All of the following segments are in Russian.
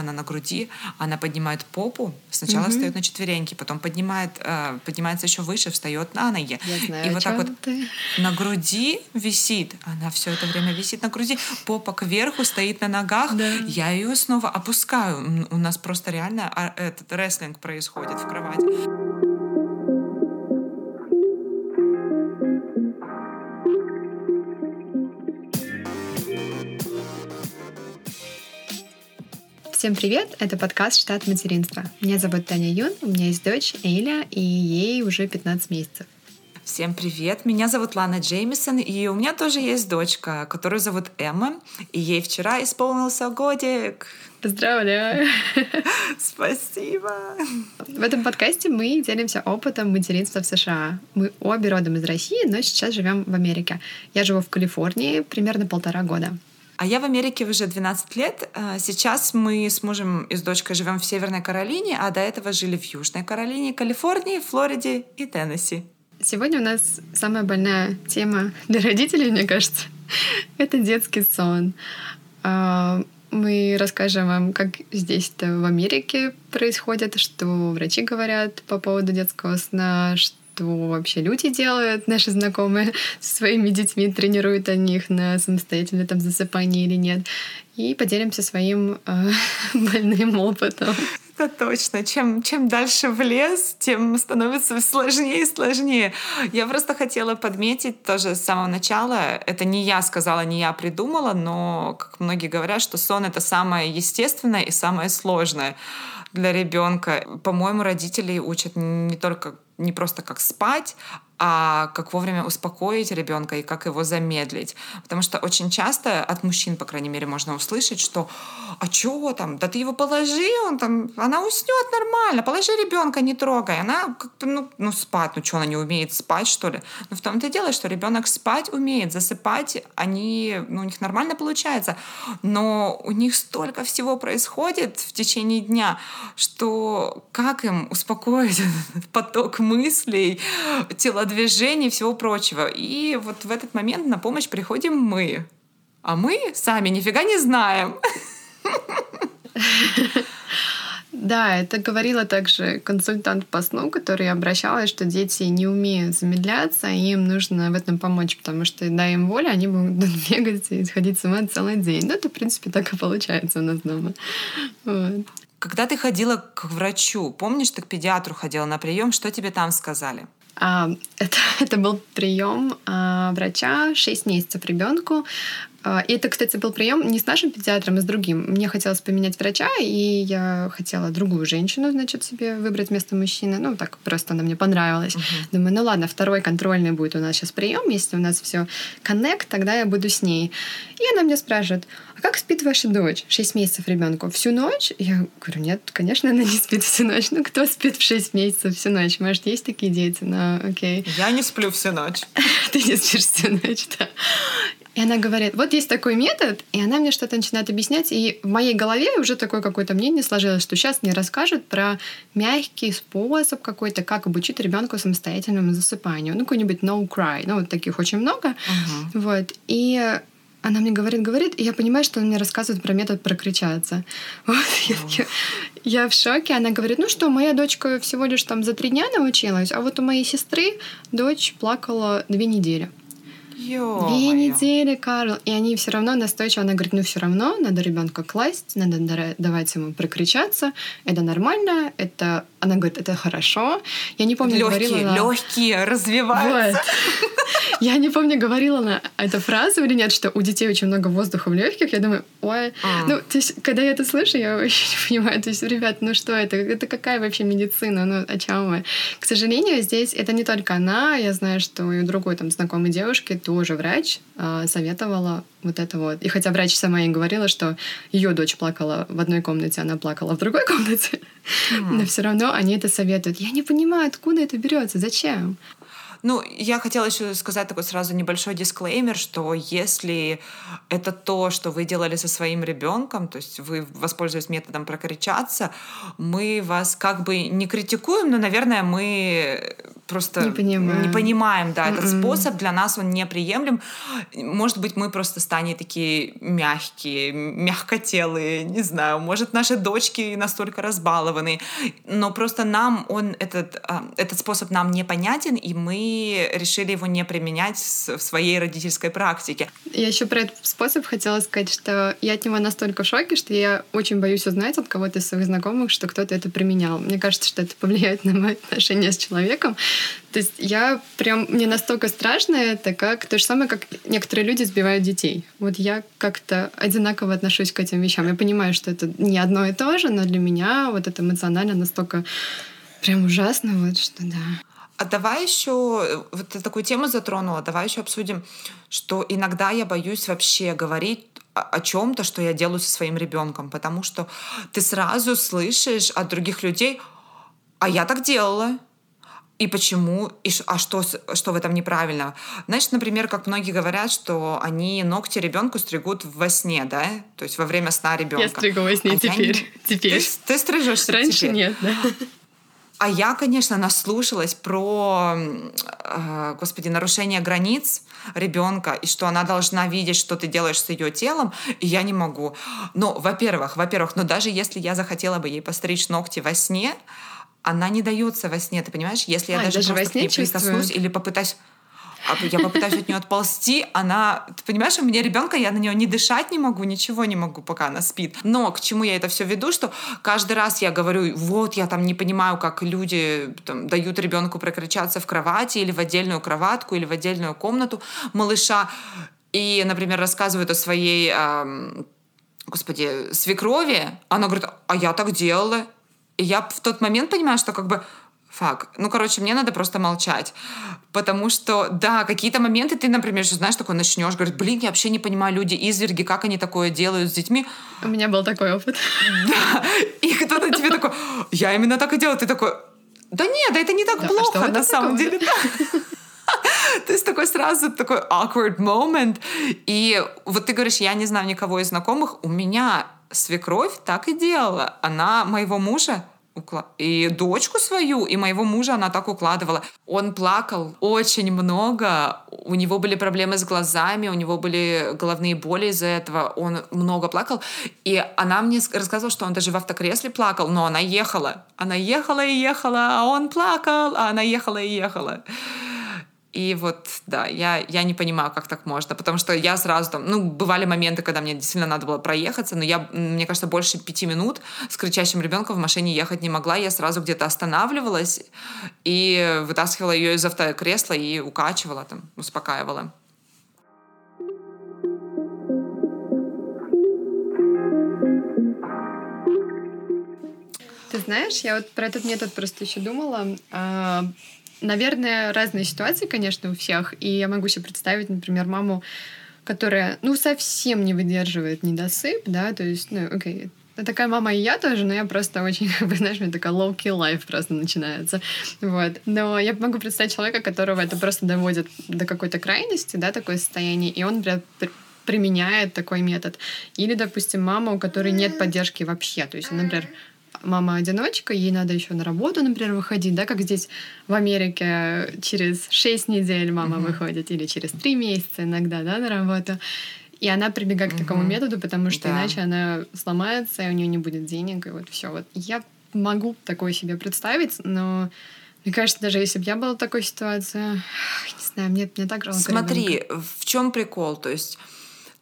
она на груди, она поднимает попу, сначала mm-hmm. встает на четвереньки, потом поднимает, э, поднимается еще выше, встает на ноги. Я знаю, и вот так вот ты. на груди висит, она все это время висит на груди, попа кверху стоит на ногах, Да. я ее снова опускаю. У нас просто реально а, этот рестлинг происходит в кровати. Всем привет! Это подкаст «Штат материнства». Меня зовут Таня Юн, у меня есть дочь Эйля, и ей уже 15 месяцев. Всем привет, меня зовут Лана Джеймисон, и у меня тоже есть дочка, которую зовут Эмма, и ей вчера исполнился годик. Поздравляю! Спасибо! В этом подкасте мы делимся опытом материнства в США. Мы обе родом из России, но сейчас живем в Америке. Я живу в Калифорнии примерно полтора года. А я в Америке уже 12 лет. А Сейчас мы с мужем и с дочкой живем в Северной Каролине, а до этого жили в Южной Каролине, Калифорнии, Флориде и Теннесси. Сегодня у нас самая больная тема для родителей, мне кажется. Это детский сон. А, Мы расскажем вам, как здесь-то в Америке происходит, что врачи говорят по поводу детского сна, что вообще люди делают, наши знакомые со своими детьми, тренируют о них на самостоятельное там засыпание или нет. И поделимся своим э, больным опытом. Это точно. Чем, чем дальше в лес, тем становится сложнее и сложнее. Я просто хотела подметить тоже с самого начала. Это не я сказала, не я придумала, но, как многие говорят, что сон — это самое естественное и самое сложное для ребенка. По-моему, родителей учат не только не просто как спать, а как вовремя успокоить ребенка и как его замедлить. Потому что очень часто от мужчин, по крайней мере, можно услышать, что а чё там, да ты его положи, он там, она уснет нормально, положи ребенка, не трогай. Она как бы, ну, ну спать, ну что, она не умеет спать, что ли? Но в том-то и дело, что ребенок спать умеет, засыпать они, ну, у них нормально получается, но у них столько всего происходит в течение дня, что как им успокоить поток мыслей, телодвижений и всего прочего. И вот в этот момент на помощь приходим мы. А мы сами нифига не знаем. Да, это говорила также консультант по сну, которая обращалась, что дети не умеют замедляться, и им нужно в этом помочь, потому что, дай им волю, они будут бегать и сходить с ума целый день. Ну, это, в принципе, так и получается у нас дома. Вот. Когда ты ходила к врачу, помнишь, ты к педиатру ходила на прием, что тебе там сказали? А, это, это был прием а, врача 6 месяцев ребенку. А, И это, кстати, был прием не с нашим педиатром, а с другим. Мне хотелось поменять врача, и я хотела другую женщину, значит, себе выбрать вместо мужчины. Ну, так просто она мне понравилась. Думаю, ну ладно, второй контрольный будет у нас сейчас прием. Если у нас все коннект, тогда я буду с ней. И она мне спрашивает, а как спит ваша дочь? 6 месяцев ребенку. Всю ночь? Я говорю, нет, конечно, она не спит всю ночь. Ну, кто спит в 6 месяцев всю ночь? Может, есть такие дети? Но окей. Я не сплю всю ночь. Ты не спишь всю ночь, да. И она говорит, вот есть такой метод, и она мне что-то начинает объяснять, и в моей голове уже такое какое-то мнение сложилось, что сейчас мне расскажут про мягкий способ какой-то, как обучить ребенка самостоятельному засыпанию. Ну, какой-нибудь no cry. Ну, вот таких очень много. Вот. И она мне говорит, говорит, и я понимаю, что она мне рассказывает про метод прокричаться. Вот, я, я- я в шоке. Она говорит, ну что, моя дочка всего лишь там за три дня научилась, а вот у моей сестры дочь плакала две недели. Две Ё-моё. недели, Карл. И они все равно настойчиво. Она говорит, ну все равно надо ребенка класть, надо давать ему прокричаться. Это нормально, это... Она говорит, это хорошо. Я не помню, говорила Легкие, она- легкие развиваются. Вот. Я не помню, говорила она эту фразу или нет, что у детей очень много воздуха в легких. Я думаю, ой, А. ну, то есть, когда я это слышу, я вообще не понимаю. То есть, ребят, ну что это? Это какая вообще медицина? Ну, о чем вы? К сожалению, здесь это не только она. Я знаю, что и у другой там знакомой девушки тоже врач а, советовала вот это вот. И хотя врач сама ей говорила, что ее дочь плакала в одной комнате, она плакала в другой комнате, но все равно они это советуют. Я не понимаю, откуда это берется, зачем? Ну, я хотела еще сказать такой сразу небольшой дисклеймер, что если это то, что вы делали со своим ребенком, то есть вы воспользуетесь методом прокричаться, мы вас как бы не критикуем, но, наверное, мы просто не понимаем, не понимаем да, этот mm-hmm. способ для нас он неприемлем. Может быть, мы просто станем такие мягкие, мягкотелые, не знаю, может, наши дочки настолько разбалованы, но просто нам он, этот, а, этот способ нам непонятен, и мы решили его не применять в своей родительской практике. Я еще про этот способ хотела сказать, что я от него настолько в шоке, что я очень боюсь узнать от кого-то из своих знакомых, что кто-то это применял. Мне кажется, что это повлияет на мои отношения с человеком. То есть я прям... Мне настолько страшно это, как то же самое, как некоторые люди сбивают детей. Вот я как-то одинаково отношусь к этим вещам. Я понимаю, что это не одно и то же, но для меня вот это эмоционально настолько прям ужасно, вот что да. А давай еще, вот ты такую тему затронула, давай еще обсудим, что иногда я боюсь вообще говорить о чем-то, что я делаю со своим ребенком, потому что ты сразу слышишь от других людей, а я так делала, и почему, и, а что, что в этом неправильно? Знаешь, например, как многие говорят, что они ногти ребенку стригут во сне, да? То есть во время сна ребенка. Я стригу во сне а теперь. Не... теперь. Ты, ты стрижешься Раньше теперь? нет, да. А я, конечно, наслушалась про, э, господи, нарушение границ ребенка и что она должна видеть, что ты делаешь с ее телом, и я не могу. Но, во-первых, во-первых, но даже если я захотела бы ей постричь ногти во сне, она не дается во сне, ты понимаешь? Если я а, даже, даже просто к ней прикоснусь или попытаюсь а я попытаюсь от нее отползти, она, ты понимаешь, у меня ребенка, я на нее не дышать не могу, ничего не могу, пока она спит. Но к чему я это все веду, что каждый раз я говорю, вот я там не понимаю, как люди там, дают ребенку прокричаться в кровати или в отдельную кроватку или в отдельную комнату малыша, и, например, рассказывают о своей, эм, господи, свекрови, она говорит, а я так делала, и я в тот момент понимаю, что как бы фак. Ну, короче, мне надо просто молчать. Потому что, да, какие-то моменты ты, например, что знаешь, такой начнешь говорить, блин, я вообще не понимаю, люди изверги, как они такое делают с детьми. У меня был такой опыт. Да. И кто-то тебе такой, я именно так и делаю. Ты такой, да нет, да это не так да, плохо, а на самом деле. Да. То есть такой сразу такой awkward moment. И вот ты говоришь, я не знаю никого из знакомых, у меня свекровь так и делала. Она моего мужа и дочку свою, и моего мужа она так укладывала. Он плакал очень много, у него были проблемы с глазами, у него были головные боли из-за этого, он много плакал. И она мне рассказывала, что он даже в автокресле плакал, но она ехала. Она ехала и ехала, а он плакал, а она ехала и ехала. И вот, да, я, я не понимаю, как так можно, потому что я сразу там, ну, бывали моменты, когда мне действительно надо было проехаться, но я, мне кажется, больше пяти минут с кричащим ребенком в машине ехать не могла, я сразу где-то останавливалась и вытаскивала ее из автокресла и укачивала там, успокаивала. Ты знаешь, я вот про этот метод просто еще думала. Наверное, разные ситуации, конечно, у всех. И я могу себе представить, например, маму, которая, ну, совсем не выдерживает недосып, да, то есть, ну, окей, такая мама и я тоже, но я просто очень, как бы, знаешь, у меня такая low-key life просто начинается. Вот. Но я могу представить человека, которого это просто доводит до какой-то крайности, да, такое состояние, и он, например, применяет такой метод. Или, допустим, мама, у которой нет поддержки вообще. То есть, например, мама-одиночка, ей надо еще на работу, например, выходить, да, как здесь в Америке через 6 недель мама mm-hmm. выходит, или через 3 месяца иногда, да, на работу. И она прибегает mm-hmm. к такому методу, потому что да. иначе она сломается, и у нее не будет денег, и вот все. Вот я могу такое себе представить, но мне кажется, даже если бы я была в такой ситуации, не знаю, мне, мне так жалко. Смотри, ребенка. в чем прикол? То есть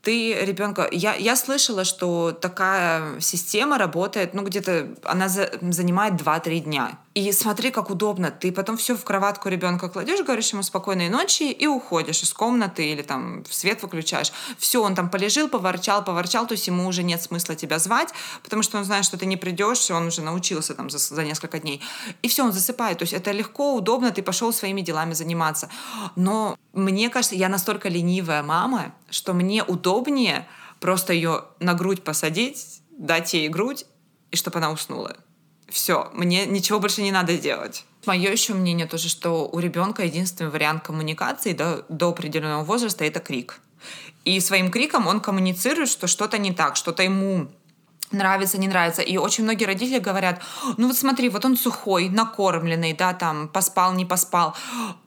ты ребенка... Я, я слышала, что такая система работает, ну, где-то она за, занимает 2-3 дня. И смотри, как удобно. Ты потом все в кроватку ребенка кладешь, говоришь ему спокойной ночи и уходишь из комнаты или там свет выключаешь. Все, он там полежил, поворчал, поворчал, то есть ему уже нет смысла тебя звать, потому что он знает, что ты не придешь, он уже научился там за, за несколько дней. И все, он засыпает. То есть это легко, удобно, ты пошел своими делами заниматься. Но мне кажется, я настолько ленивая мама, что мне удобнее просто ее на грудь посадить, дать ей грудь, и чтобы она уснула. Все, мне ничего больше не надо делать. Мое еще мнение тоже, что у ребенка единственный вариант коммуникации до, до определенного возраста это крик. И своим криком он коммуницирует, что что-то не так, что-то ему нравится, не нравится. И очень многие родители говорят, ну вот смотри, вот он сухой, накормленный, да, там, поспал, не поспал.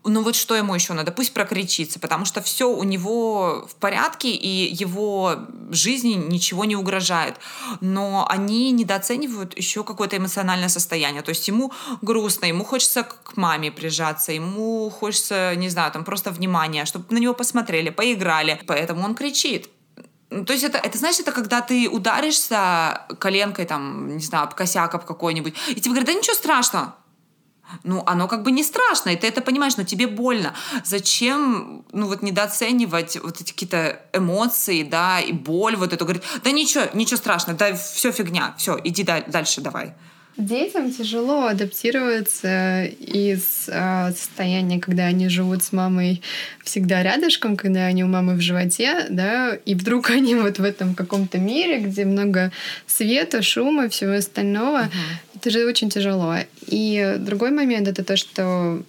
Ну вот что ему еще надо? Пусть прокричится, потому что все у него в порядке, и его жизни ничего не угрожает. Но они недооценивают еще какое-то эмоциональное состояние. То есть ему грустно, ему хочется к маме прижаться, ему хочется, не знаю, там просто внимания, чтобы на него посмотрели, поиграли. Поэтому он кричит. Ну, то есть это, это, знаешь, это когда ты ударишься коленкой, там, не знаю, об косяк об какой-нибудь, и тебе говорят, да ничего страшного. Ну, оно как бы не страшно, и ты это понимаешь, но тебе больно. Зачем, ну, вот недооценивать вот эти какие-то эмоции, да, и боль вот эту, говорит, да ничего, ничего страшного, да, все фигня, все, иди дальше давай. Детям тяжело адаптироваться из э, состояния, когда они живут с мамой всегда рядышком, когда они у мамы в животе, да, и вдруг они вот в этом каком-то мире, где много света, шума, всего остального. Uh-huh. Это же очень тяжело. И другой момент это то, что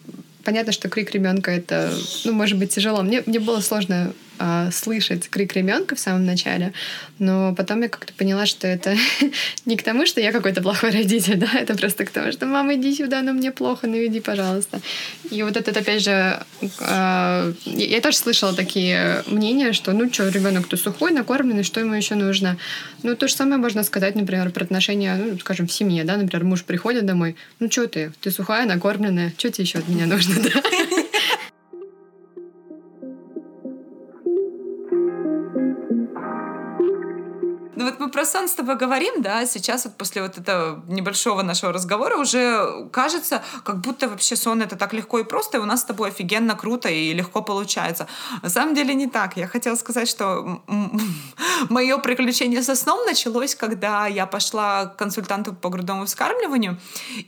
понятно, что крик ребенка это, ну, может быть, тяжело. Мне, мне было сложно э, слышать крик ребенка в самом начале, но потом я как-то поняла, что это не к тому, что я какой-то плохой родитель, да, это просто к тому, что мама, иди сюда, но мне плохо, ну иди, пожалуйста. И вот этот, опять же, э, я тоже слышала такие мнения, что, ну что, ребенок-то сухой, накормленный, что ему еще нужно? Ну, то же самое можно сказать, например, про отношения, ну, скажем, в семье, да, например, муж приходит домой, ну что ты, ты сухая, накормленная, что тебе еще от меня нужно, да? Ну вот мы про сон с тобой говорим, да, сейчас вот после вот этого небольшого нашего разговора уже кажется, как будто вообще сон это так легко и просто, и у нас с тобой офигенно круто и легко получается. На самом деле не так. Я хотела сказать, что мое приключение со сном началось, когда я пошла к консультанту по грудному вскармливанию,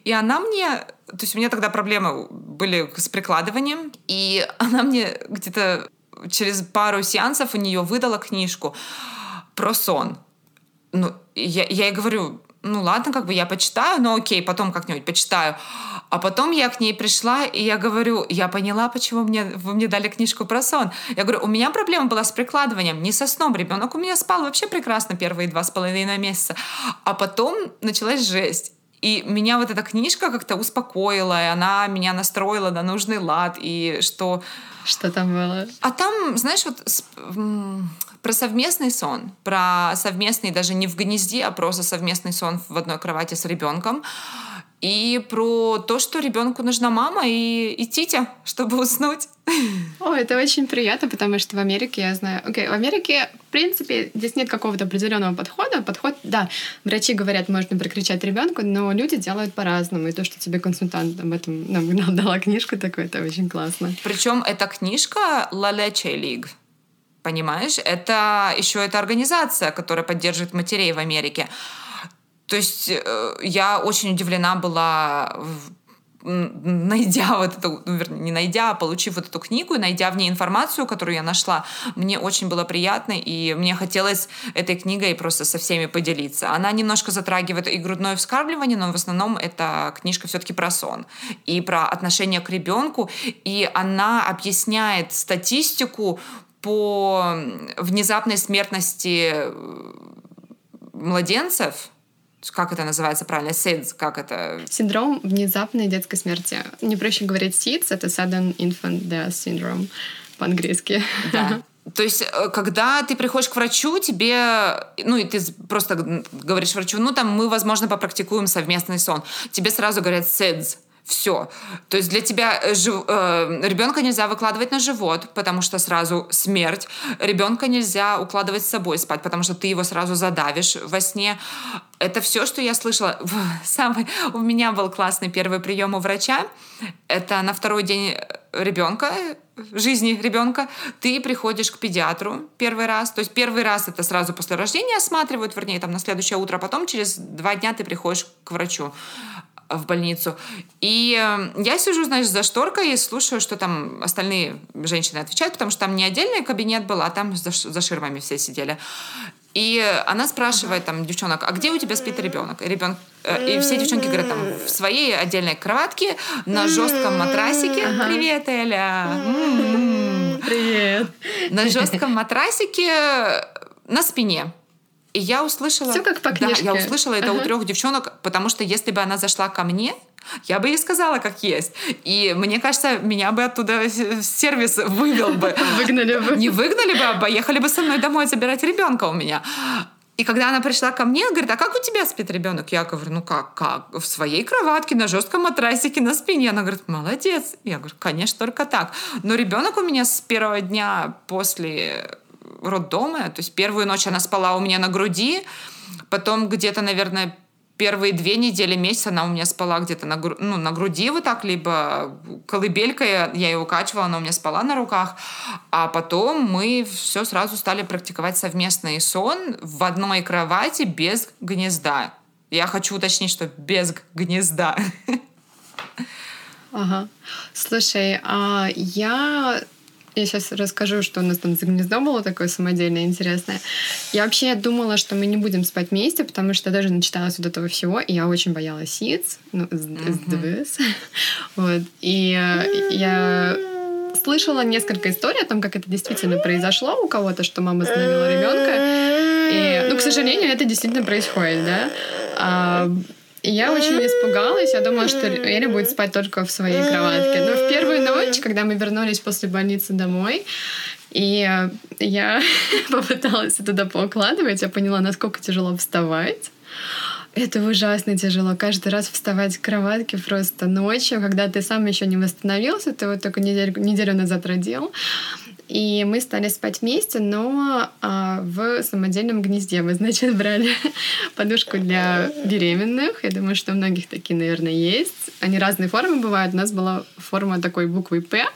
и она мне то есть у меня тогда проблемы были с прикладыванием, и она мне где-то через пару сеансов у нее выдала книжку про сон ну, я, я ей говорю, ну ладно, как бы я почитаю, но окей, потом как-нибудь почитаю. А потом я к ней пришла, и я говорю, я поняла, почему мне, вы мне дали книжку про сон. Я говорю, у меня проблема была с прикладыванием, не со сном. Ребенок у меня спал вообще прекрасно первые два с половиной месяца. А потом началась жесть. И меня вот эта книжка как-то успокоила, и она меня настроила на нужный лад, и что... Что там было? А там, знаешь, вот про совместный сон, про совместный даже не в гнезде, а просто совместный сон в одной кровати с ребенком. И про то, что ребенку нужна мама и, и титя, чтобы уснуть. О, это очень приятно, потому что в Америке, я знаю, окей, okay, в Америке, в принципе, здесь нет какого-то определенного подхода. Подход, да, врачи говорят, можно прокричать ребенку, но люди делают по-разному. И то, что тебе консультант об этом нам дала книжку, такое, это очень классно. Причем эта книжка La Leche League Понимаешь? Это еще эта организация, которая поддерживает матерей в Америке. То есть э, я очень удивлена была найдя вот эту, ну, вернее, не найдя, а получив вот эту книгу, найдя в ней информацию, которую я нашла, мне очень было приятно, и мне хотелось этой книгой просто со всеми поделиться. Она немножко затрагивает и грудное вскармливание, но в основном это книжка все-таки про сон и про отношение к ребенку, и она объясняет статистику по внезапной смертности э, младенцев, как это называется правильно, SIDS, как это? Синдром внезапной детской смерти. Не проще говорить SIDS, это Sudden Infant Death Syndrome по-английски. Да. То есть, э, когда ты приходишь к врачу, тебе, ну, и ты просто говоришь врачу, ну, там, мы, возможно, попрактикуем совместный сон. Тебе сразу говорят SIDS. Все. То есть для тебя э, э, ребенка нельзя выкладывать на живот, потому что сразу смерть. Ребенка нельзя укладывать с собой спать, потому что ты его сразу задавишь во сне. Это все, что я слышала. Самый, у меня был классный первый прием у врача. Это на второй день ребенка, жизни ребенка, ты приходишь к педиатру первый раз. То есть первый раз это сразу после рождения осматривают, вернее, там на следующее утро, а потом через два дня ты приходишь к врачу в больницу. И э, я сижу, значит, за шторкой и слушаю, что там остальные женщины отвечают, потому что там не отдельный кабинет был, а там за, за ширмами все сидели. И она спрашивает там девчонок, а где у тебя спит ребенок? И, ребенок, э, и все девчонки говорят, там, в своей отдельной кроватке, на жестком матрасике. Привет, Эля! Привет! На жестком матрасике на спине. И я услышала... Все как по книжке. Да, я услышала это ага. у трех девчонок, потому что если бы она зашла ко мне, я бы ей сказала, как есть. И мне кажется, меня бы оттуда сервис вывел бы. Выгнали бы. Не выгнали бы, а поехали бы со мной домой забирать ребенка у меня. И когда она пришла ко мне, говорит, а как у тебя спит ребенок? Я говорю, ну как, как? В своей кроватке, на жестком матрасике, на спине. Она говорит, молодец. Я говорю, конечно, только так. Но ребенок у меня с первого дня после роддома, то есть первую ночь она спала у меня на груди, потом где-то, наверное, первые две недели, месяца она у меня спала где-то на, гру- ну, на груди вот так, либо колыбелькой, я ее укачивала, она у меня спала на руках. А потом мы все сразу стали практиковать совместный сон в одной кровати без гнезда. Я хочу уточнить, что без гнезда. Ага. Слушай, а я я сейчас расскажу, что у нас там за гнездо было такое самодельное, интересное. Я вообще думала, что мы не будем спать вместе, потому что даже начиталась вот этого всего, и я очень боялась сиц, ну, СДВС. Вот. И э, я слышала несколько историй о том, как это действительно произошло у кого-то, что мама остановила ребенка. И, ну, к сожалению, это действительно происходит, да. А, и я очень испугалась. Я думала, что Эля будет спать только в своей кроватке. Но в первую ночь, когда мы вернулись после больницы домой, и я попыталась туда поукладывать, я поняла, насколько тяжело вставать. Это ужасно тяжело. Каждый раз вставать с кроватки просто ночью, когда ты сам еще не восстановился, ты вот только неделю, неделю назад родил. И мы стали спать вместе, но а, в самодельном гнезде. Мы, значит, брали подушку для беременных. Я думаю, что у многих такие, наверное, есть. Они разные формы бывают. У нас была форма такой буквы «П»,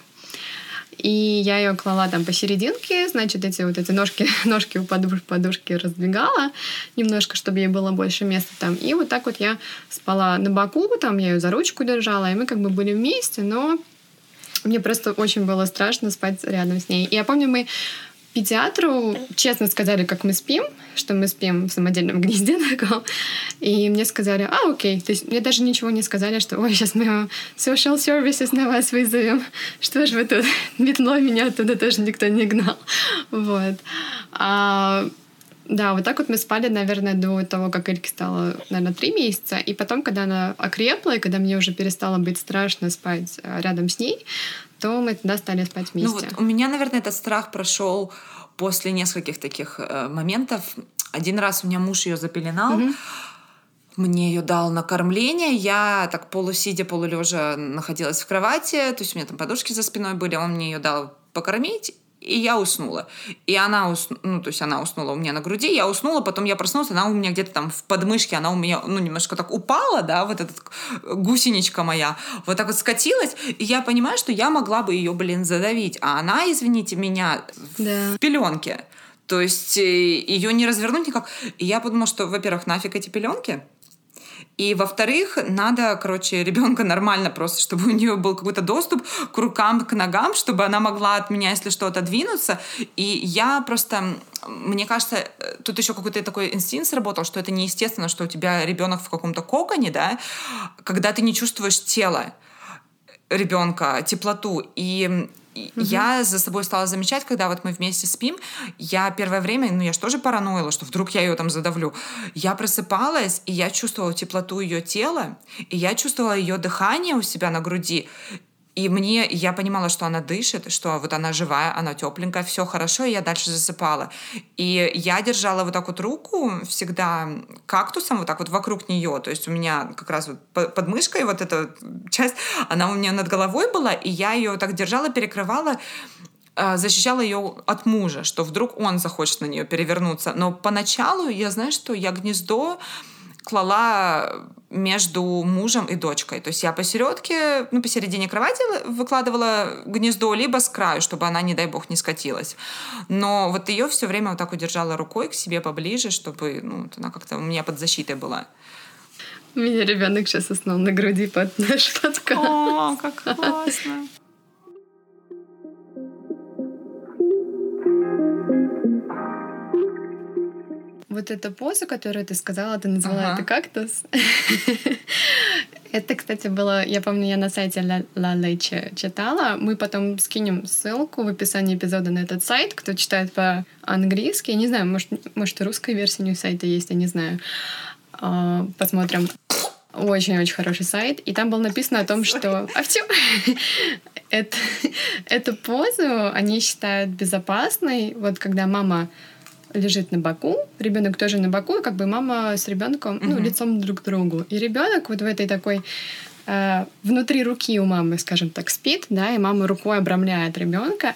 и я ее клала там посерединке, значит, эти вот эти ножки, ножки у подуш, подушки раздвигала немножко, чтобы ей было больше места там. И вот так вот я спала на боку, там я ее за ручку держала, и мы как бы были вместе, но мне просто очень было страшно спать рядом с ней. И я помню, мы педиатру честно сказали, как мы спим, что мы спим в самодельном гнезде таком. И мне сказали, а, окей. То есть мне даже ничего не сказали, что, ой, сейчас мы social services на вас вызовем. Что ж вы тут? Метлой меня оттуда тоже никто не гнал. Вот. А да, вот так вот мы спали, наверное, до того, как Эльке стало, наверное, три месяца. И потом, когда она окрепла, и когда мне уже перестало быть страшно спать э, рядом с ней, то мы тогда стали спать вместе. Ну вот у меня, наверное, этот страх прошел после нескольких таких э, моментов. Один раз у меня муж ее запеленал. Угу. Мне ее дал на кормление. Я так полусидя, полулежа находилась в кровати. То есть у меня там подушки за спиной были. Он мне ее дал покормить. И я уснула. И она уснула, ну, то есть она уснула у меня на груди, я уснула, потом я проснулась, она у меня где-то там в подмышке, она у меня, ну, немножко так упала, да, вот эта гусеничка моя, вот так вот скатилась, и я понимаю, что я могла бы ее, блин, задавить, а она, извините меня, да. в пеленке. То есть э, ее не развернуть никак. И я подумала, что, во-первых, нафиг эти пеленки, и, во-вторых, надо, короче, ребенка нормально просто, чтобы у нее был какой-то доступ к рукам, к ногам, чтобы она могла от меня, если что-то, двинуться. И я просто, мне кажется, тут еще какой-то такой инстинкт сработал, что это неестественно, что у тебя ребенок в каком-то коконе, да, когда ты не чувствуешь тело ребенка, теплоту. И Угу. Я за собой стала замечать, когда вот мы вместе спим, я первое время, ну я же тоже параноила, что вдруг я ее там задавлю. Я просыпалась, и я чувствовала теплоту ее тела, и я чувствовала ее дыхание у себя на груди. И мне, я понимала, что она дышит, что вот она живая, она тепленькая, все хорошо, и я дальше засыпала. И я держала вот так вот руку всегда кактусом, вот так вот вокруг нее. То есть у меня как раз вот под мышкой вот эта часть, она у меня над головой была, и я ее так держала, перекрывала а, защищала ее от мужа, что вдруг он захочет на нее перевернуться. Но поначалу я знаю, что я гнездо клала между мужем и дочкой. То есть я посередке, ну, посередине кровати выкладывала гнездо, либо с краю, чтобы она, не дай бог, не скатилась. Но вот ее все время вот так удержала рукой к себе поближе, чтобы ну, она как-то у меня под защитой была. У меня ребенок сейчас уснул на груди под наш подкаст. О, как классно. Вот эта поза, которую ты сказала, ты назвала ага. это кактус. Это, кстати, было, я помню, я на сайте La, Leche читала. Мы потом скинем ссылку в описании эпизода на этот сайт, кто читает по-английски. Не знаю, может, может, русская версия у сайта есть, я не знаю. А, посмотрим. Очень-очень хороший сайт. И там было написано о том, что... А все. эту позу они считают безопасной. Вот когда мама лежит на боку, ребенок тоже на боку, и как бы мама с ребенком, ну, лицом друг к другу. И ребенок вот в этой такой э, внутри руки у мамы, скажем так, спит, да, и мама рукой обрамляет ребенка.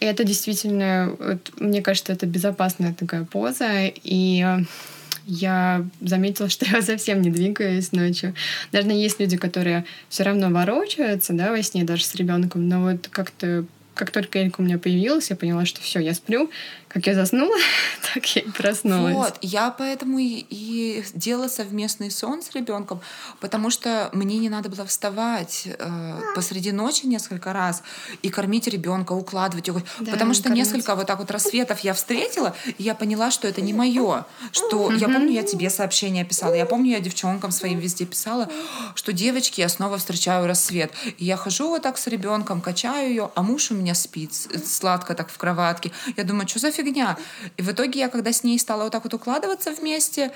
И это действительно, вот, мне кажется, это безопасная такая поза. И я заметила, что я совсем не двигаюсь ночью. Наверное, есть люди, которые все равно ворочаются, да, во сне даже с ребенком, но вот как-то как только Элька у меня появилась, я поняла, что все, я сплю. Как я заснула, так я и проснулась. Вот, я поэтому и, и делала совместный сон с ребенком, потому что мне не надо было вставать э, посреди ночи несколько раз и кормить ребенка, укладывать его. Да, потому что кормить. несколько вот так вот рассветов я встретила, и я поняла, что это не мое. Что я помню, я тебе сообщение писала, я помню, я девчонкам своим везде писала, что девочки, я снова встречаю рассвет. И я хожу вот так с ребенком, качаю ее, а муж у меня спит сладко так в кроватке. Я думаю, что за фигня? И в итоге я, когда с ней стала вот так вот укладываться вместе,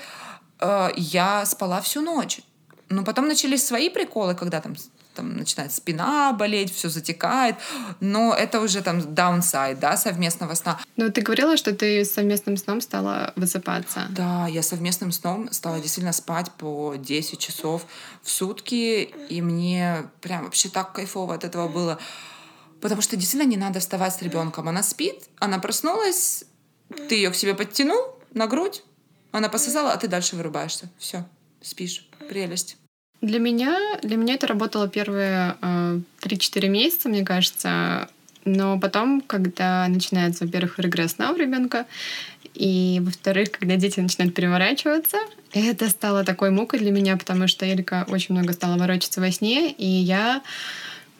э, я спала всю ночь. Но потом начались свои приколы, когда там там начинает спина болеть, все затекает, но это уже там downside, да, совместного сна. Но ты говорила, что ты совместным сном стала высыпаться. Да, я совместным сном стала действительно спать по 10 часов в сутки, и мне прям вообще так кайфово от этого было. Потому что действительно не надо вставать с ребенком. Она спит, она проснулась, ты ее к себе подтянул на грудь, она пососала, а ты дальше вырубаешься. Все, спишь. Прелесть. Для меня, для меня это работало первые э, 3-4 месяца, мне кажется. Но потом, когда начинается, во-первых, регресс сна у ребенка, и, во-вторых, когда дети начинают переворачиваться, это стало такой мукой для меня, потому что Элька очень много стала ворочаться во сне, и я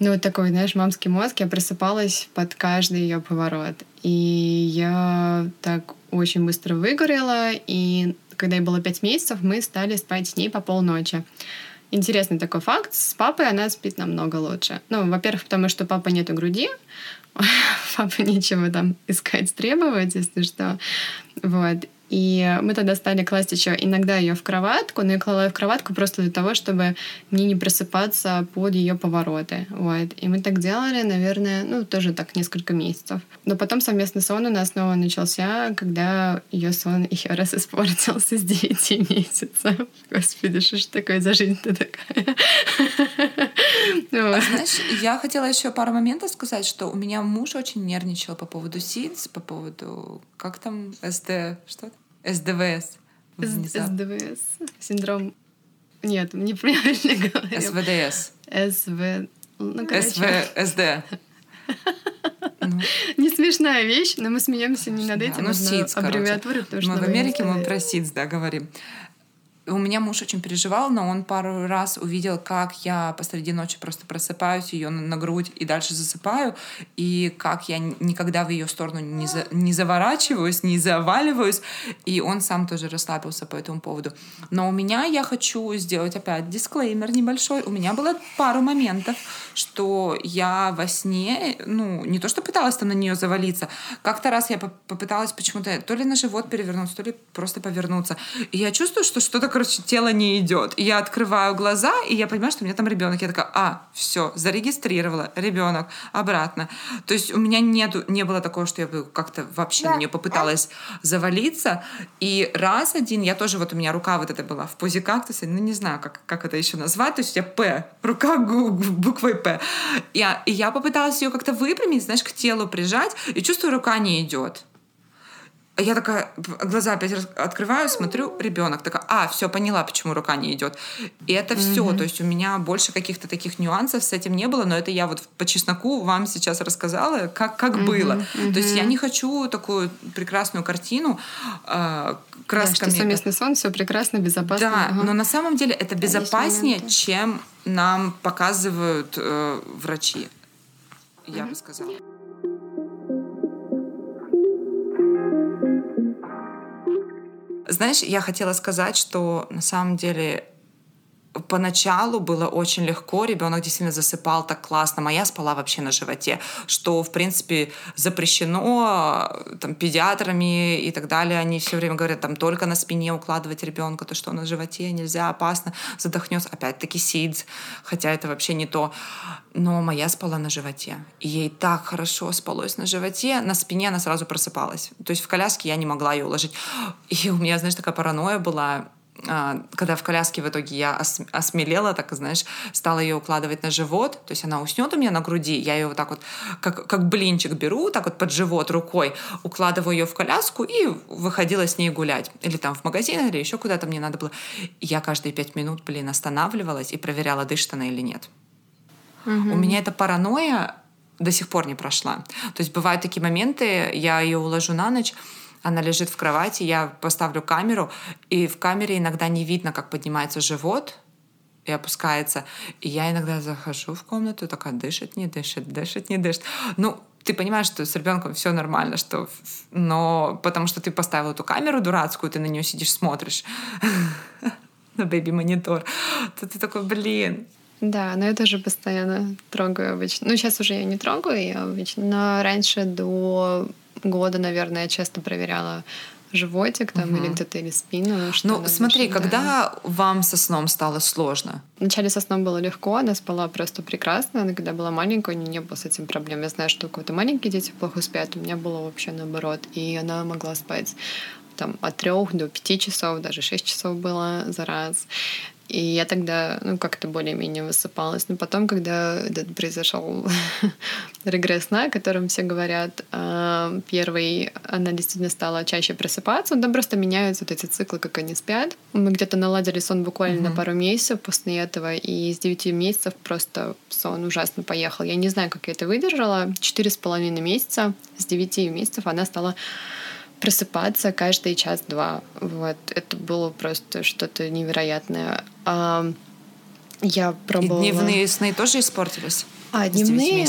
ну, вот такой, знаешь, мамский мозг, я просыпалась под каждый ее поворот. И я так очень быстро выгорела, и когда ей было пять месяцев, мы стали спать с ней по полночи. Интересный такой факт. С папой она спит намного лучше. Ну, во-первых, потому что папа нету груди, папа нечего там искать, требовать, если что. Вот. И мы тогда стали класть еще иногда ее в кроватку, но я клала ее в кроватку просто для того, чтобы мне не просыпаться под ее повороты. Вот. И мы так делали, наверное, ну, тоже так несколько месяцев. Но потом совместный сон у нас снова начался, когда ее сон еще раз испортился с 9 месяцев. Господи, что ж такое за жизнь-то такая? А, знаешь, я хотела еще пару моментов сказать, что у меня муж очень нервничал по поводу СИДС, по поводу, как там, СД, что то СДВС. СДВС. Синдром... Нет, неправильно говорю. СВДС. СВ... Ну, СВСД. Ну. Не смешная вещь, но мы смеемся не над этим, да, ну, СИДС, аббревиатуры, потому что мы в Америке мы про СИДС, да, говорим. У меня муж очень переживал, но он пару раз увидел, как я посреди ночи просто просыпаюсь ее на, грудь и дальше засыпаю, и как я никогда в ее сторону не, за, не заворачиваюсь, не заваливаюсь, и он сам тоже расслабился по этому поводу. Но у меня я хочу сделать опять дисклеймер небольшой. У меня было пару моментов, что я во сне, ну, не то что пыталась там на нее завалиться, как-то раз я попыталась почему-то то ли на живот перевернуться, то ли просто повернуться. И я чувствую, что что-то короче, тело не идет. И я открываю глаза, и я понимаю, что у меня там ребенок. Я такая, а, все, зарегистрировала, ребенок, обратно. То есть у меня нету, не было такого, что я бы как-то вообще на нее попыталась завалиться. И раз один, я тоже, вот у меня рука вот эта была в позе кактуса, ну не знаю, как, как это еще назвать, то есть тебя П, рука буквой П. Я, и я попыталась ее как-то выпрямить, знаешь, к телу прижать, и чувствую, рука не идет. Я такая, глаза опять открываю, смотрю, ребенок такая, а, все, поняла, почему рука не идет. И это все, mm-hmm. то есть у меня больше каких-то таких нюансов с этим не было, но это я вот по чесноку вам сейчас рассказала, как, как mm-hmm. было. Mm-hmm. То есть я не хочу такую прекрасную картину э, красками. Да, что совместный сон, все прекрасно, безопасно. Да, ага. но на самом деле это безопаснее, чем нам показывают э, врачи. Я mm-hmm. бы сказала. Знаешь, я хотела сказать, что на самом деле поначалу было очень легко, ребенок действительно засыпал так классно, моя спала вообще на животе, что, в принципе, запрещено там, педиатрами и так далее, они все время говорят, там, только на спине укладывать ребенка, то что на животе нельзя, опасно, задохнется, опять-таки сидз, хотя это вообще не то. Но моя спала на животе, и ей так хорошо спалось на животе, на спине она сразу просыпалась. То есть в коляске я не могла ее уложить. И у меня, знаешь, такая паранойя была, когда в коляске в итоге я осмелела, так, знаешь, стала ее укладывать на живот, то есть она уснет у меня на груди, я ее вот так вот, как, как блинчик беру, так вот под живот рукой, укладываю ее в коляску и выходила с ней гулять. Или там в магазин, или еще куда-то мне надо было. Я каждые пять минут, блин, останавливалась и проверяла, дышит она или нет. Угу. У меня эта паранойя до сих пор не прошла. То есть бывают такие моменты, я ее уложу на ночь, она лежит в кровати, я поставлю камеру, и в камере иногда не видно, как поднимается живот и опускается. И я иногда захожу в комнату, такая дышит, не дышит, дышит, не дышит. Ну, ты понимаешь, что с ребенком все нормально, что, но потому что ты поставил эту камеру дурацкую, ты на нее сидишь, смотришь на бэби-монитор, то ты такой, блин, да, но я тоже постоянно трогаю обычно. Ну, сейчас уже я не трогаю ее обычно, но раньше до года, наверное, я часто проверяла животик там угу. или где-то или спину. Что ну, смотри, дышит, когда да. вам со сном стало сложно? Вначале со сном было легко, она спала просто прекрасно. Она когда была маленькая, у нее не было с этим проблем. Я знаю, что у кого-то маленькие дети плохо спят, у меня было вообще наоборот. И она могла спать там от трех до пяти часов, даже шесть часов было за раз. И я тогда, ну, как-то более-менее высыпалась. Но потом, когда этот произошел регресс сна, о котором все говорят, а, первый, она действительно стала чаще просыпаться. Там просто меняются вот эти циклы, как они спят. Мы где-то наладили сон буквально mm-hmm. на пару месяцев после этого, и с 9 месяцев просто сон ужасно поехал. Я не знаю, как я это выдержала. Четыре с половиной месяца, с 9 месяцев она стала просыпаться каждый час-два. Вот. Это было просто что-то невероятное. А, я пробовала... И дневные сны тоже испортились? А, дневные...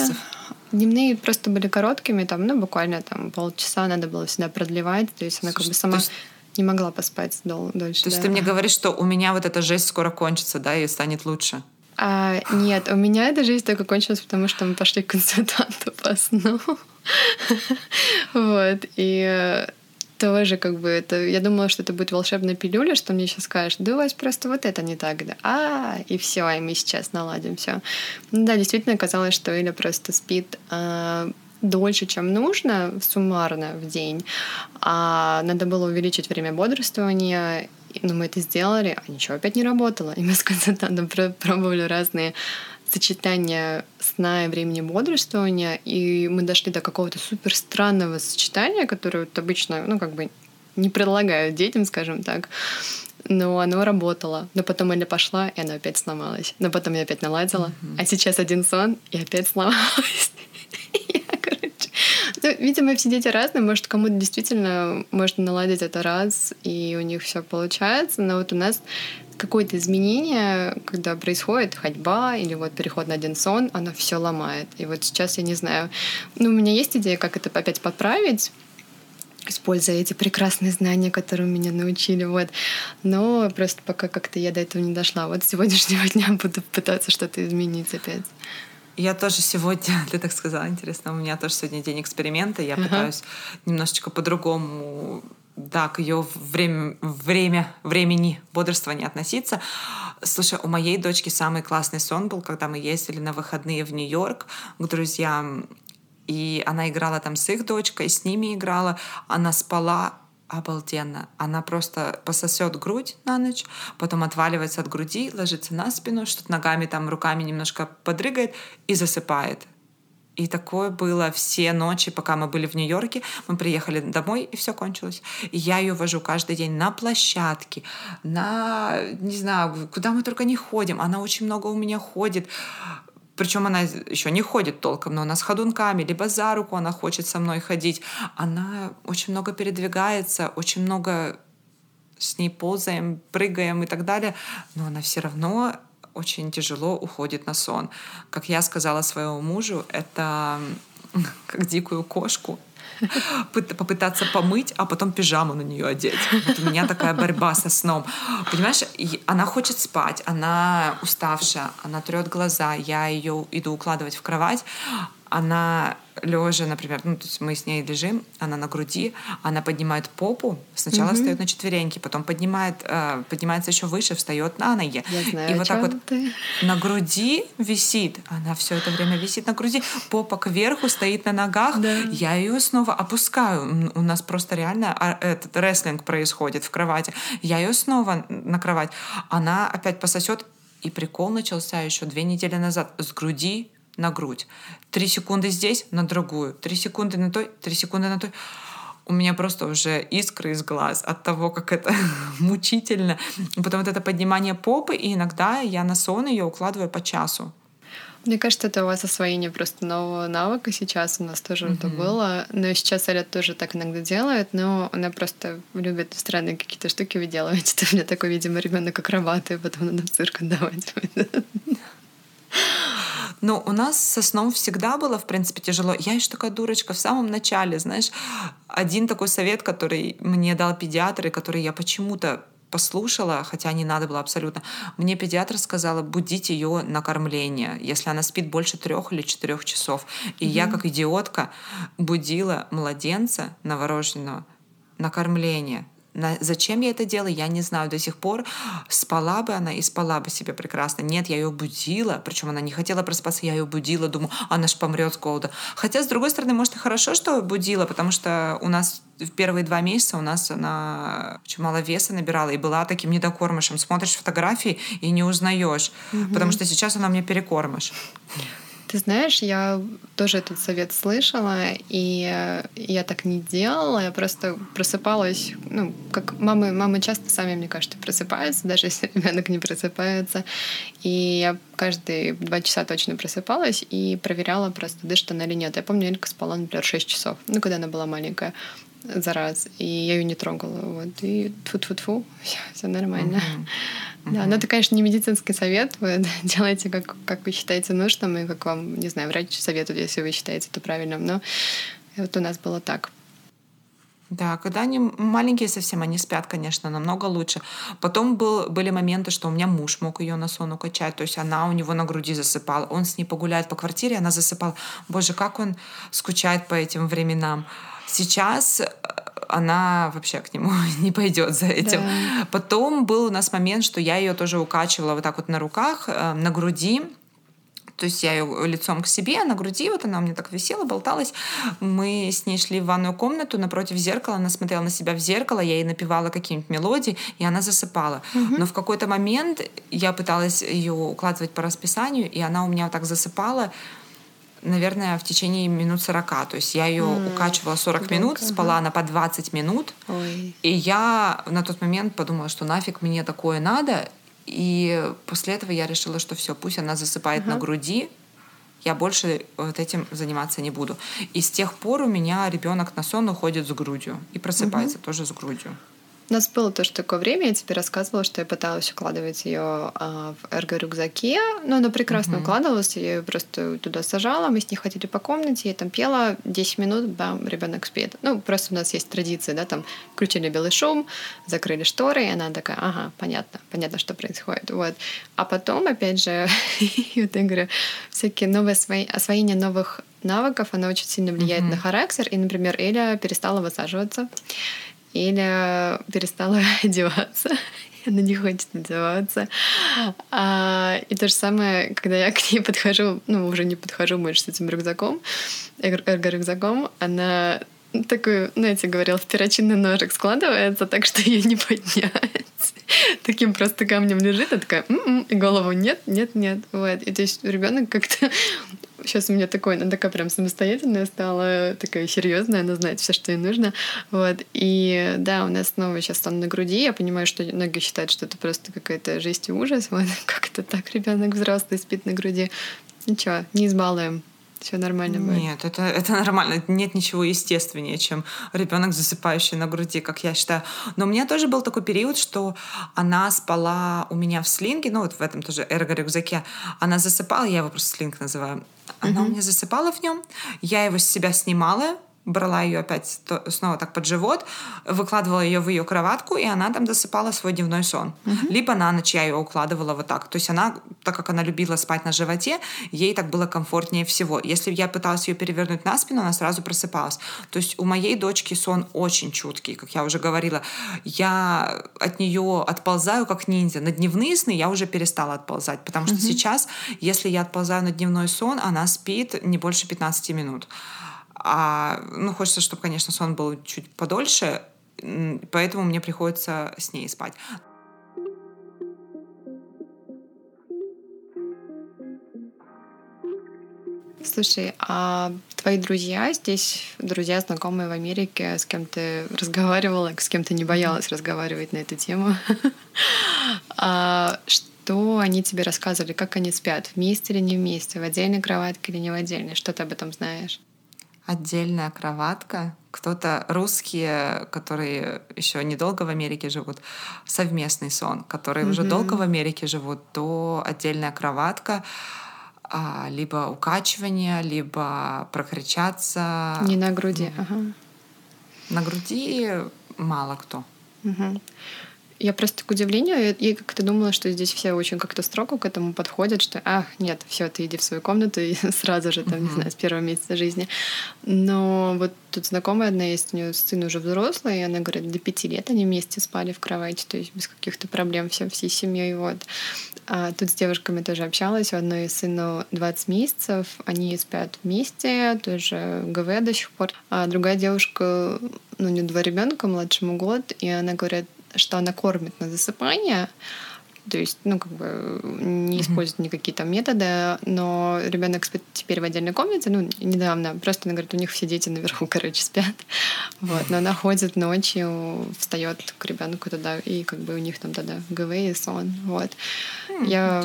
Дневные просто были короткими, там, ну, буквально там полчаса надо было всегда продлевать. То есть она Слушай, как бы сама есть... не могла поспать дол- дольше. То есть да. ты мне говоришь, что у меня вот эта жесть скоро кончится, да, и станет лучше? А, нет, у меня эта жизнь только кончилась, потому что мы пошли к консультанту по сну. Вот. И тоже как бы это... Я думала, что это будет волшебная пилюля, что мне сейчас скажешь, да у вас просто вот это не так, да, а, и все, и мы сейчас наладим все. Ну, да, действительно оказалось, что Иля просто спит э, дольше, чем нужно, суммарно в день, а надо было увеличить время бодрствования, но мы это сделали, а ничего опять не работало. И мы с консультантом пробовали разные сочетание сна и времени бодрствования, и мы дошли до какого-то супер странного сочетания, которое вот обычно, ну, как бы не предлагают детям, скажем так. Но оно работало. Но потом Эля пошла, и она опять сломалась. Но потом я опять наладила. Mm-hmm. А сейчас один сон, и опять сломалась. Ну, видимо, все дети разные. Может, кому-то действительно можно наладить это раз, и у них все получается. Но вот у нас какое-то изменение, когда происходит ходьба или вот переход на один сон, оно все ломает. И вот сейчас я не знаю. Ну, у меня есть идея, как это опять подправить используя эти прекрасные знания, которые меня научили, вот. Но просто пока как-то я до этого не дошла. Вот с сегодняшнего дня буду пытаться что-то изменить опять. Я тоже сегодня, ты так сказала, интересно, у меня тоже сегодня день эксперимента, я uh-huh. пытаюсь немножечко по-другому да, к ее время, время, времени бодрствования относиться. Слушай, у моей дочки самый классный сон был, когда мы ездили на выходные в Нью-Йорк к друзьям, и она играла там с их дочкой, с ними играла, она спала обалденно. Она просто пососет грудь на ночь, потом отваливается от груди, ложится на спину, что-то ногами там, руками немножко подрыгает и засыпает. И такое было все ночи, пока мы были в Нью-Йорке. Мы приехали домой, и все кончилось. И я ее вожу каждый день на площадке, на, не знаю, куда мы только не ходим. Она очень много у меня ходит. Причем она еще не ходит толком, но она с ходунками, либо за руку она хочет со мной ходить. Она очень много передвигается, очень много с ней ползаем, прыгаем и так далее. Но она все равно очень тяжело уходит на сон. Как я сказала своему мужу, это как дикую кошку попытаться помыть, а потом пижаму на нее одеть. Вот у меня такая борьба со сном. Понимаешь, она хочет спать, она уставшая, она трет глаза, я ее иду укладывать в кровать, она лежа, например, ну, то есть мы с ней лежим, она на груди, она поднимает попу, сначала угу. встает на четвереньки, потом поднимает, э, поднимается еще выше, встает на ноги. Я знаю, и вот так вот ты. на груди висит, она все это время висит на груди, попа кверху стоит на ногах, да. я ее снова опускаю. У нас просто реально а, этот рестлинг происходит в кровати. Я ее снова на кровать, она опять пососет, и прикол начался еще две недели назад. С груди на грудь. Три секунды здесь, на другую. Три секунды на той, три секунды на той. У меня просто уже искры из глаз от того, как это мучительно. Потом вот это поднимание попы, и иногда я на сон ее укладываю по часу. Мне кажется, это у вас освоение просто нового навыка сейчас. У нас тоже mm-hmm. это было. Но сейчас Аля тоже так иногда делает, но она просто любит странные какие-то штуки выделывать. Это у меня такой, видимо, ребенок акробат, и потом надо в цирк отдавать. Но у нас со сном всегда было, в принципе, тяжело. Я еще такая дурочка в самом начале, знаешь. Один такой совет, который мне дал педиатр, и который я почему-то послушала, хотя не надо было абсолютно. Мне педиатр сказала будить ее на кормление, если она спит больше трех или четырех часов. И mm-hmm. я, как идиотка, будила младенца новорожденного на кормление. На, зачем я это делаю, я не знаю до сих пор. Спала бы она и спала бы себе прекрасно. Нет, я ее будила, причем она не хотела проспаться, я ее будила, думаю, она ж помрет с голода. Хотя, с другой стороны, может, и хорошо, что будила, потому что у нас в первые два месяца у нас она очень мало веса набирала и была таким недокормышем. Смотришь фотографии и не узнаешь, угу. потому что сейчас она мне перекормыш. Ты знаешь, я тоже этот совет слышала, и я так не делала, я просто просыпалась, ну, как мамы, мамы часто сами, мне кажется, просыпаются, даже если ребенок не просыпается. И я каждые два часа точно просыпалась и проверяла просто, дышит она или нет. Я помню, Элька спала, например, 6 часов, ну, когда она была маленькая за раз, и я ее не трогала, вот, и тфу-тфу-тфу, все, все нормально. Uh-huh. Да, но это, конечно, не медицинский совет. Вы делаете, как, как вы считаете нужным, и как вам, не знаю, врач советует, если вы считаете это правильным. Но вот у нас было так. Да, когда они маленькие совсем, они спят, конечно, намного лучше. Потом был, были моменты, что у меня муж мог ее на сон укачать, то есть она у него на груди засыпала. Он с ней погуляет по квартире, она засыпала. Боже, как он скучает по этим временам. Сейчас э, она вообще к нему не пойдет за этим. Да. Потом был у нас момент, что я ее тоже укачивала вот так вот на руках, э, на груди. То есть я ее лицом к себе, на груди, вот она у меня так висела, болталась. Мы с ней шли в ванную комнату напротив зеркала, она смотрела на себя в зеркало, я ей напевала какие-нибудь мелодии, и она засыпала. Угу. Но в какой-то момент я пыталась ее укладывать по расписанию, и она у меня вот так засыпала наверное, в течение минут 40. То есть я ее mm, укачивала 40 долго, минут, спала она по 20 минут. Ой. И я на тот момент подумала, что нафиг мне такое надо. И после этого я решила, что все, пусть она засыпает uh-huh. на груди, я больше вот этим заниматься не буду. И с тех пор у меня ребенок на сон уходит с грудью и просыпается uh-huh. тоже с грудью. У нас было тоже такое время, я тебе рассказывала, что я пыталась укладывать ее а, в эрго-рюкзаке, но она прекрасно mm-hmm. укладывалась, я ее просто туда сажала, мы с ней ходили по комнате, я там пела 10 минут, бам, ребенок спит. Ну, просто у нас есть традиция, да, там включили белый шум, закрыли шторы, и она такая, ага, понятно, понятно, что происходит. Вот. А потом, опять же, вот я говорю, всякие новые освоение новых навыков, оно очень сильно влияет mm-hmm. на характер. И, например, Эля перестала высаживаться. Или перестала одеваться. Она не хочет одеваться. А, и то же самое, когда я к ней подхожу, ну, уже не подхожу больше с этим рюкзаком, эрго-рюкзаком, она такой, знаете, говорил, в перочинный ножик складывается, так что ее не поднять. Таким просто камнем лежит, а такая, м-м", и голову нет, нет, нет. Вот. И то есть ребенок как-то Сейчас у меня такой, она такая прям самостоятельная стала, такая серьезная, она знает все, что ей нужно. Вот. И да, у нас снова сейчас он на груди. Я понимаю, что многие считают, что это просто какая-то жесть и ужас. Вот. Как это так, ребенок взрослый спит на груди. Ничего, не избалуем все нормально будет. Нет, это, это нормально. Нет ничего естественнее, чем ребенок, засыпающий на груди, как я считаю. Но у меня тоже был такой период, что она спала у меня в слинге, ну вот в этом тоже эрго-рюкзаке. Она засыпала, я его просто слинг называю. Она mm-hmm. у меня засыпала в нем, я его с себя снимала, брала ее опять снова так под живот, выкладывала ее в ее кроватку, и она там досыпала свой дневной сон. Uh-huh. Либо на ночь я ее укладывала вот так. То есть она, так как она любила спать на животе, ей так было комфортнее всего. Если я пыталась ее перевернуть на спину, она сразу просыпалась. То есть у моей дочки сон очень чуткий, как я уже говорила. Я от нее отползаю как ниндзя. На дневные сны я уже перестала отползать, потому что uh-huh. сейчас, если я отползаю на дневной сон, она спит не больше 15 минут. А, ну, хочется, чтобы, конечно, сон был чуть подольше, поэтому мне приходится с ней спать. Слушай, а твои друзья здесь, друзья, знакомые в Америке, с кем ты разговаривала, с кем ты не боялась разговаривать на эту тему? А что они тебе рассказывали, как они спят, вместе или не вместе, в отдельной кроватке или не в отдельной? Что ты об этом знаешь? Отдельная кроватка. Кто-то русские, которые еще недолго в Америке живут, совместный сон. Которые mm-hmm. уже долго в Америке живут, то отдельная кроватка а, либо укачивание, либо прокричаться. Не на груди, ага. На груди мало кто. Угу. Я просто к удивлению, я как-то думала, что здесь все очень как-то строго к этому подходят, что, ах, нет, все, ты иди в свою комнату и сразу же там, mm-hmm. не знаю, с первого месяца жизни. Но вот тут знакомая одна есть, у нее сын уже взрослый, и она говорит, до пяти лет они вместе спали в кровати, то есть без каких-то проблем все, всей семьей, вот. А тут с девушками тоже общалась, у одной сыну 20 месяцев, они спят вместе, тоже ГВ до сих пор. А другая девушка, ну, у нее два ребенка, младшему год, и она говорит, что она кормит на засыпание, то есть, ну, как бы не использует никакие там методы, но ребенок спит теперь в отдельной комнате, ну, недавно, просто она говорит, у них все дети наверху, короче, спят. Вот, но она ходит ночью, встает к ребенку туда, и как бы у них там тогда ГВ и сон. Вот. Я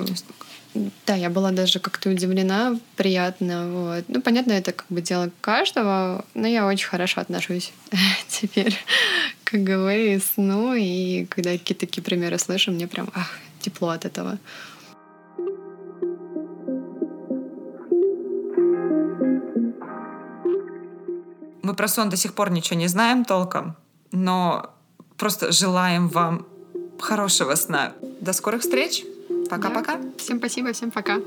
да, я была даже как-то удивлена, приятно. Вот. Ну, понятно, это как бы дело каждого, но я очень хорошо отношусь теперь к ГВ и сну. И когда какие-то такие примеры слышу, мне прям ах, тепло от этого. Мы про сон до сих пор ничего не знаем толком, но просто желаем вам хорошего сна. До скорых встреч! Пока-пока. Да. Всем спасибо, всем пока.